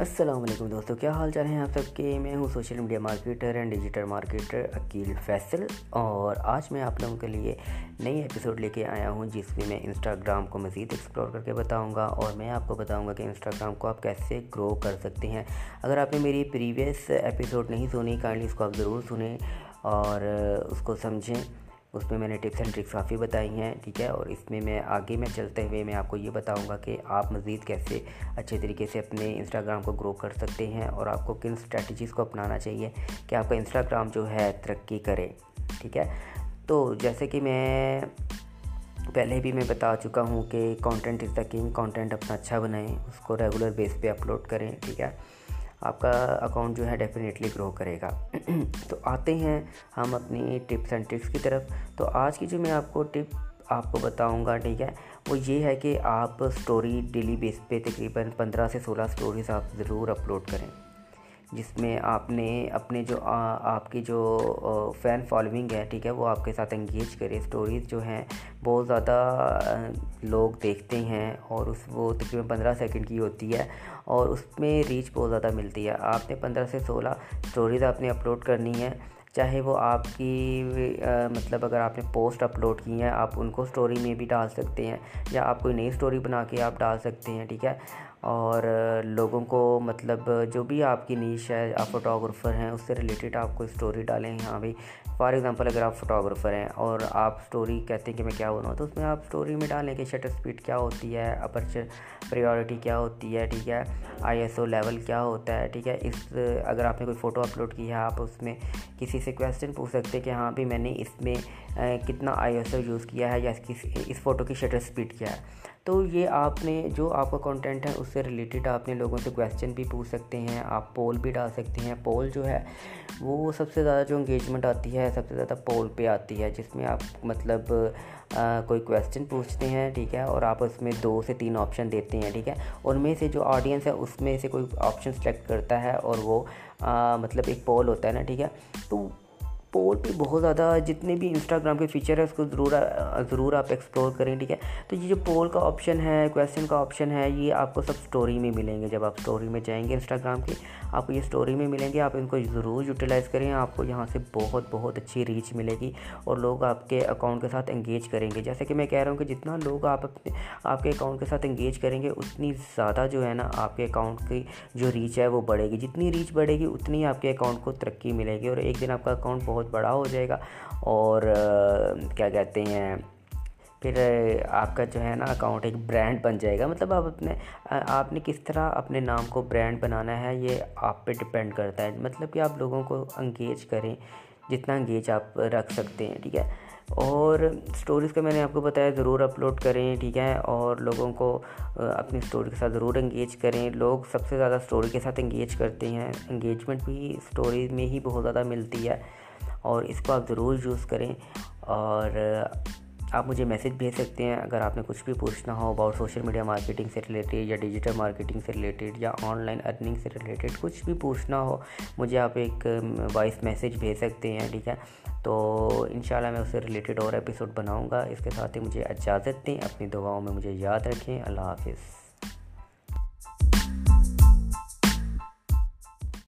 السلام علیکم دوستوں کیا حال چال ہیں آپ سب کے؟ میں ہوں social media marketer and digital marketer Aqeel Faisal اور آج میں آپ لوگوں کے لیے نئی ایپیسوڈ لے کے آیا ہوں، جس میں میں انسٹاگرام کو مزید ایکسپلور کر کے بتاؤں گا اور میں آپ کو بتاؤں گا کہ انسٹاگرام کو آپ کیسے گرو کر سکتے ہیں۔ اگر آپ نے میری پریویس ایپیسوڈ نہیں سنی کائنڈلی اس کو آپ ضرور سنیں اور اس کو سمجھیں۔ اس میں میں نے ٹپس اینڈ ٹرکس کافی بتائی ہیں، ٹھیک ہے؟ اور اس میں میں آگے میں چلتے ہوئے میں آپ کو یہ بتاؤں گا کہ آپ مزید کیسے اچھے طریقے سے اپنے انسٹاگرام کو گرو کر سکتے ہیں اور آپ کو کن اسٹریٹجیز کو اپنانا چاہیے کہ آپ کا انسٹاگرام جو ہے ترقی کرے، ٹھیک ہے؟ تو جیسے کہ میں پہلے بھی میں بتا چکا ہوں کہ content is the king content اپنا اچھا بنائیں، اس کو ریگولر بیس پہ اپلوڈ کریں، ٹھیک ہے؟ آپ کا اکاؤنٹ جو ہے ڈیفینیٹلی گرو کرے گا۔ تو آتے ہیں ہم اپنی ٹپس اینڈ ٹرکس کی طرف۔ تو آج کی جو میں آپ کو ٹپ آپ کو بتاؤں گا، ٹھیک ہے، وہ یہ ہے کہ آپ سٹوری ڈیلی بیس پہ تقریباً پندرہ سے سولہ سٹوریز آپ ضرور اپلوڈ کریں۔ جس میں آپ نے اپنے جو آپ کی جو فین فالوئنگ ہے، ٹھیک ہے، وہ آپ کے ساتھ انگیج کرے۔ سٹوریز جو ہیں، بہت زیادہ لوگ دیکھتے ہیں اور اس، وہ تقریباً پندرہ سیکنڈ کی ہوتی ہے اور اس میں ریچ بہت زیادہ ملتی ہے۔ آپ نے پندرہ سے سولہ سٹوریز آپ نے اپلوڈ کرنی ہے چاہے وہ آپ کی مطلب اگر آپ نے پوسٹ اپلوڈ کی ہیں، آپ ان کو سٹوری میں بھی ڈال سکتے ہیں یا آپ کوئی نئی سٹوری بنا کے آپ ڈال سکتے ہیں، ٹھیک ہے۔ اور لوگوں کو مطلب جو بھی آپ کی نیش ہے، آپ فوٹوگرافر ہیں، اس سے ریلیٹڈ آپ کو اسٹوری ڈالیں۔ ہاں بھائی فار ایگزامپل اگر آپ فوٹوگرافر ہیں اور آپ اسٹوری کہتے ہیں کہ میں کیا بناؤں، تو اس میں آپ اسٹوری میں ڈالیں کہ شٹر اسپیڈ کیا ہوتی ہے اپرچر پریورٹی کیا ہوتی ہے، ٹھیک ہے؟ آئی ایس او لیول کیا ہوتا ہے، ٹھیک ہے؟ اس اگر آپ نے کوئی فوٹو اپلوڈ کی ہے، آپ اس میں کسی سے کویشچن پوچھ سکتے ہیں کہ ہاں بھی میں نے اس میں کتنا آئی ایس او یوز کیا ہے یا اس فوٹو کی شٹر اسپیڈ کیا ہے۔ تو یہ آپ نے جو آپ کا کانٹینٹ ہے اس سے ریلیٹڈ آپ نے لوگوں سے کویشچن بھی پوچھ سکتے ہیں، آپ پول بھی ڈال سکتے ہیں۔ پول جو ہے، وہ سب سے زیادہ جو انگیجمنٹ آتی ہے سب سے زیادہ پول پہ آتی ہے، جس میں آپ مطلب کوئی کویشچن پوچھتے ہیں، ٹھیک ہے، اور آپ اس میں دو سے تین آپشن دیتے ہیں، ٹھیک ہے۔ ان میں سے جو آڈینس ہے، اس میں سے کوئی آپشن سلیکٹ کرتا ہے اور وہ مطلب ایک پول ہوتا ہے نا، ٹھیک ہے۔ تو پول پہ بہت زیادہ، جتنے بھی انسٹاگرام کے فیچر ہے اس کو ضرور ضرور آپ ایکسپلور کریں، ٹھیک ہے؟ تو یہ جو پول کا آپشن ہے کویشچن کا آپشن ہے، یہ آپ کو سب سٹوری میں ملیں گے۔ جب آپ سٹوری میں جائیں گے انسٹاگرام کی آپ کو یہ سٹوری میں ملیں گے۔ آپ ان کو ضرور یوٹیلائز کریں۔ آپ کو یہاں سے بہت بہت اچھی ریچ ملے گی اور لوگ آپ کے اکاؤنٹ کے ساتھ انگیج کریں گے۔ جیسے کہ میں کہہ رہا ہوں کہ جتنا لوگ آپ اپنے، آپ کے اکاؤنٹ کے ساتھ انگیج کریں گے، اتنی زیادہ جو ہے نا آپ کے اکاؤنٹ کی جو ریچ ہے وہ بڑھے گی۔ جتنی ریچ بڑھے گی، اتنی آپ کے اکاؤنٹ کو ترقی ملے گی اور ایک دن آپ کا اکاؤنٹ بہت بڑا ہو جائے گا۔ اور کیا کہتے ہیں، پھر آپ کا جو ہے نا اکاؤنٹ ایک برانڈ بن جائے گا۔ مطلب آپ اپنے آپ نے کس طرح اپنے نام کو برانڈ بنانا ہے، یہ آپ پہ ڈپینڈ کرتا ہے۔ مطلب کہ آپ لوگوں کو انگیج کریں، جتنا انگیج آپ رکھ سکتے ہیں، ٹھیک ہے۔ اور سٹوریز کا میں نے آپ کو بتایا، ضرور اپلوڈ کریں، ٹھیک ہے۔ اور لوگوں کو اپنی سٹوری کے ساتھ ضرور انگیج کریں۔ لوگ سب سے زیادہ سٹوری کے ساتھ انگیج کرتے ہیں۔ انگیجمنٹ بھی سٹوریز میں ہی بہت زیادہ ملتی ہے۔ اور اس کو آپ ضرور یوز کریں اور آپ مجھے میسیج بھیج سکتے ہیں اگر آپ نے کچھ بھی پوچھنا ہو اباؤٹ سوشل میڈیا مارکیٹنگ سے ریلیٹڈ یا ڈیجیٹل مارکیٹنگ سے ریلیٹڈ یا آن لائن ارننگ سے ریلیٹڈ کچھ بھی پوچھنا ہو، مجھے آپ ایک وائس میسیج بھیج سکتے ہیں، ٹھیک ہے؟ تو انشاءاللہ میں اس سے ریلیٹڈ اور ایپیسوڈ بناؤں گا۔ اس کے ساتھ ہی مجھے اجازت دیں، اپنی دعاؤں میں مجھے یاد رکھیں۔ اللہ حافظ۔